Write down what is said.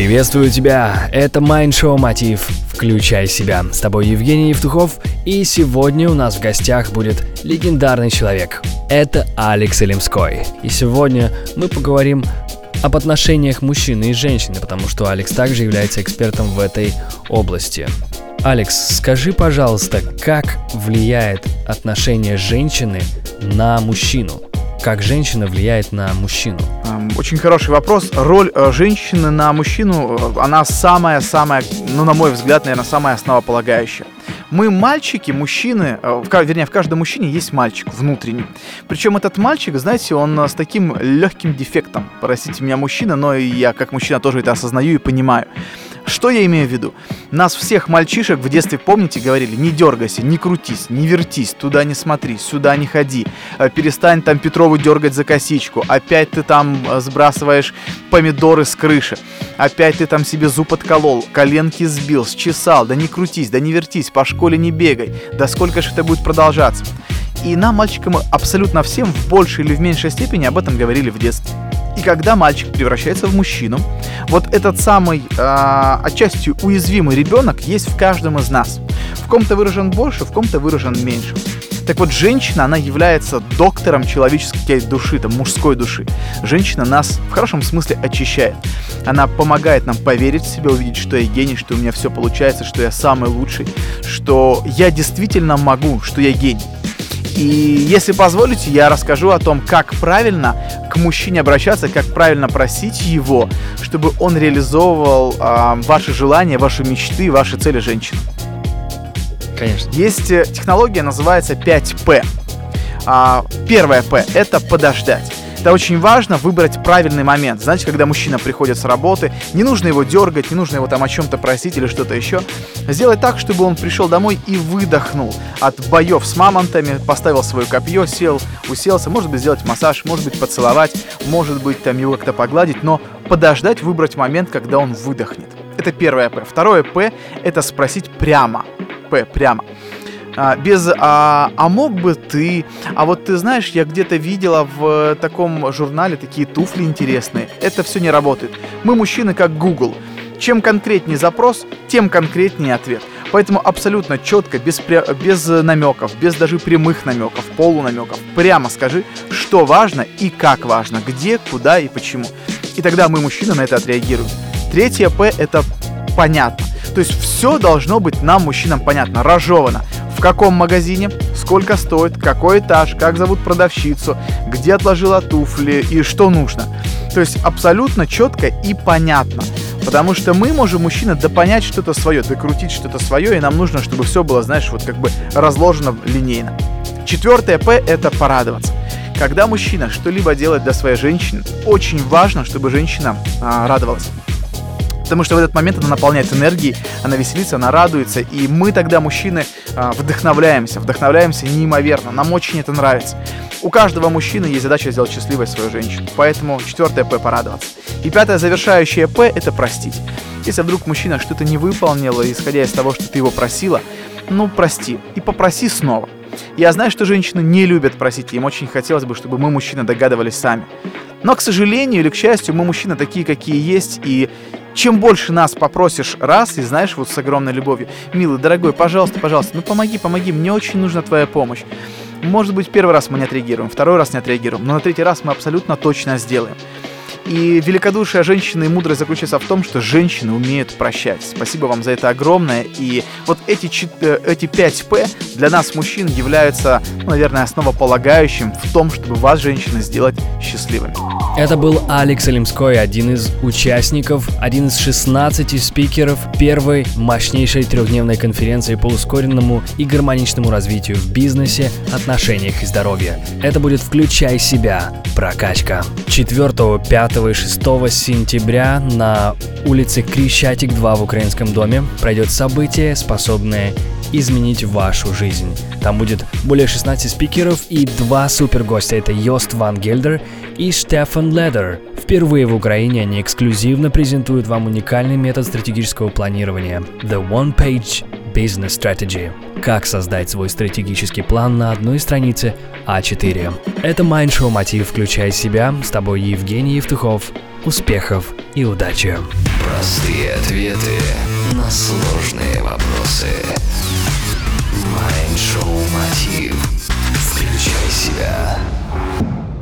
Приветствую тебя, это Mind Show Мотив «Включай себя». С тобой Евгений Евтухов, и сегодня у нас в гостях будет легендарный человек. Это Алекс Элемской. И сегодня мы поговорим об отношениях мужчины и женщины, потому что Алекс также является экспертом в этой области. Алекс, скажи, пожалуйста, как влияет отношение женщины на мужчину? Как женщина влияет на мужчину? Очень хороший вопрос. Роль э, женщины на мужчину, э, она самая-самая, ну, на мой взгляд, наверное, самая основополагающая. Мы мальчики, мужчины, э, вернее, в каждом мужчине есть мальчик внутренний. Причем этот мальчик, знаете, он с таким легким дефектом. Простите меня, мужчина, но я как мужчина тоже это осознаю и понимаю. Что я имею в виду? Нас всех мальчишек в детстве, помните, говорили, не дергайся, не крутись, не вертись, туда не смотри, сюда не ходи, э, перестань там Петрову дергать за косичку, опять ты там э, сбрасываешь помидоры с крыши, опять ты там себе зуб отколол, коленки сбил, счесал, да не крутись, да не вертись, по школе не бегай, да сколько же это будет продолжаться. И нам, мальчикам, абсолютно всем в большей или в меньшей степени об этом говорили в детстве. И когда мальчик превращается в мужчину, вот этот самый э, отчасти уязвимый ребенок есть в каждом из нас. В ком-то выражен больше, в ком-то выражен меньше. Так вот, женщина, она является доктором человеческой души, там, мужской души. Женщина нас в хорошем смысле очищает. Она помогает нам поверить в себя, увидеть, что я гений, что у меня все получается, что я самый лучший, что я действительно могу, что я гений. И если позволите, я расскажу о том, как правильно к мужчине обращаться, как правильно просить его, чтобы он реализовывал э, ваши желания, ваши мечты, ваши цели женщин. Конечно. Есть э, технология, называется 5П. А, первое П – это подождать. Это очень важно выбрать правильный момент. Знаете, когда мужчина приходит с работы, не нужно его дергать, не нужно его там о чем-то просить или что-то еще. Сделать так, чтобы он пришел домой и выдохнул от боев с мамонтами, поставил свое копье, сел, уселся, может быть, сделать массаж, может быть, поцеловать, может быть, там его как-то погладить, но подождать, выбрать момент, когда он выдохнет. Это первое П. Второе П – это спросить прямо. П, прямо а, без а, «а мог бы ты?», а вот ты знаешь, я где-то видела в таком журнале такие туфли интересные. Это все не работает. Мы мужчины как Google. Чем конкретнее запрос, тем конкретнее ответ. Поэтому абсолютно четко, без, без намеков, без даже прямых намеков, полунамеков, прямо скажи, что важно и как важно, где, куда и почему. И тогда мы, мужчины, на это отреагируем. Третье П – это понятно. То есть все должно быть нам, мужчинам, понятно, разжевано в каком магазине, сколько стоит, какой этаж, как зовут продавщицу, где отложила туфли и что нужно. То есть абсолютно четко и понятно. Потому что мы можем, мужчина, допонять что-то свое, докрутить что-то свое, и нам нужно, чтобы все было, знаешь, вот как бы разложено линейно. Четвертое П – это порадоваться. Когда мужчина что-либо делает для своей женщины, очень важно, чтобы женщина а, радовалась потому что в этот момент она наполняет энергией, она веселится, она радуется, и мы тогда, мужчины, а, вдохновляемся, вдохновляемся неимоверно, нам очень это нравится. У каждого мужчины есть задача сделать счастливой свою женщину, поэтому четвертое П – порадоваться. И пятое завершающее П – это простить. Если вдруг мужчина что-то не выполнил, исходя из того, что ты его просила, ну прости и попроси снова. Я знаю, что женщины не любят просить, им очень хотелось бы, чтобы мы, мужчины, догадывались сами. Но, к сожалению или к счастью, мы, мужчины, такие, какие есть, и чем больше нас попросишь раз, и знаешь, вот с огромной любовью, милый, дорогой, пожалуйста, пожалуйста, ну помоги, помоги, мне очень нужна твоя помощь. Может быть, первый раз мы не отреагируем, второй раз не отреагируем, но на третий раз мы абсолютно точно сделаем. И великодушие женщины и мудрость заключается в том, что женщины умеют прощать. Спасибо вам за это огромное. И вот эти, э, эти 5 П для нас, мужчин, являются, ну, наверное, основополагающим в том, чтобы вас, женщины, сделать счастливыми. Это был Алекс Алимской, один из участников, один из 16 спикеров первой мощнейшей трехдневной конференции по ускоренному и гармоничному развитию в бизнесе, отношениях и здоровье. Это будет «Включай себя. Прокачка». 4, 5 и 6 сентября на улице Крещатик 2 в Украинском доме пройдет событие, способное изменить вашу жизнь. Там будет более 16 спикеров и два супер гостя. Это Йост Ван Гельдер и Стефан Ледер. Впервые в Украине они эксклюзивно презентуют вам уникальный метод стратегического планирования – The One Page Business Strategy. Как создать свой стратегический план на одной странице А4. Это Майншоу Мотив «Включай себя». С тобой Евгений Евтухов. Успехов и удачи! Простые ответы на сложные вопросы. Майншоу Мотив. Включай себя.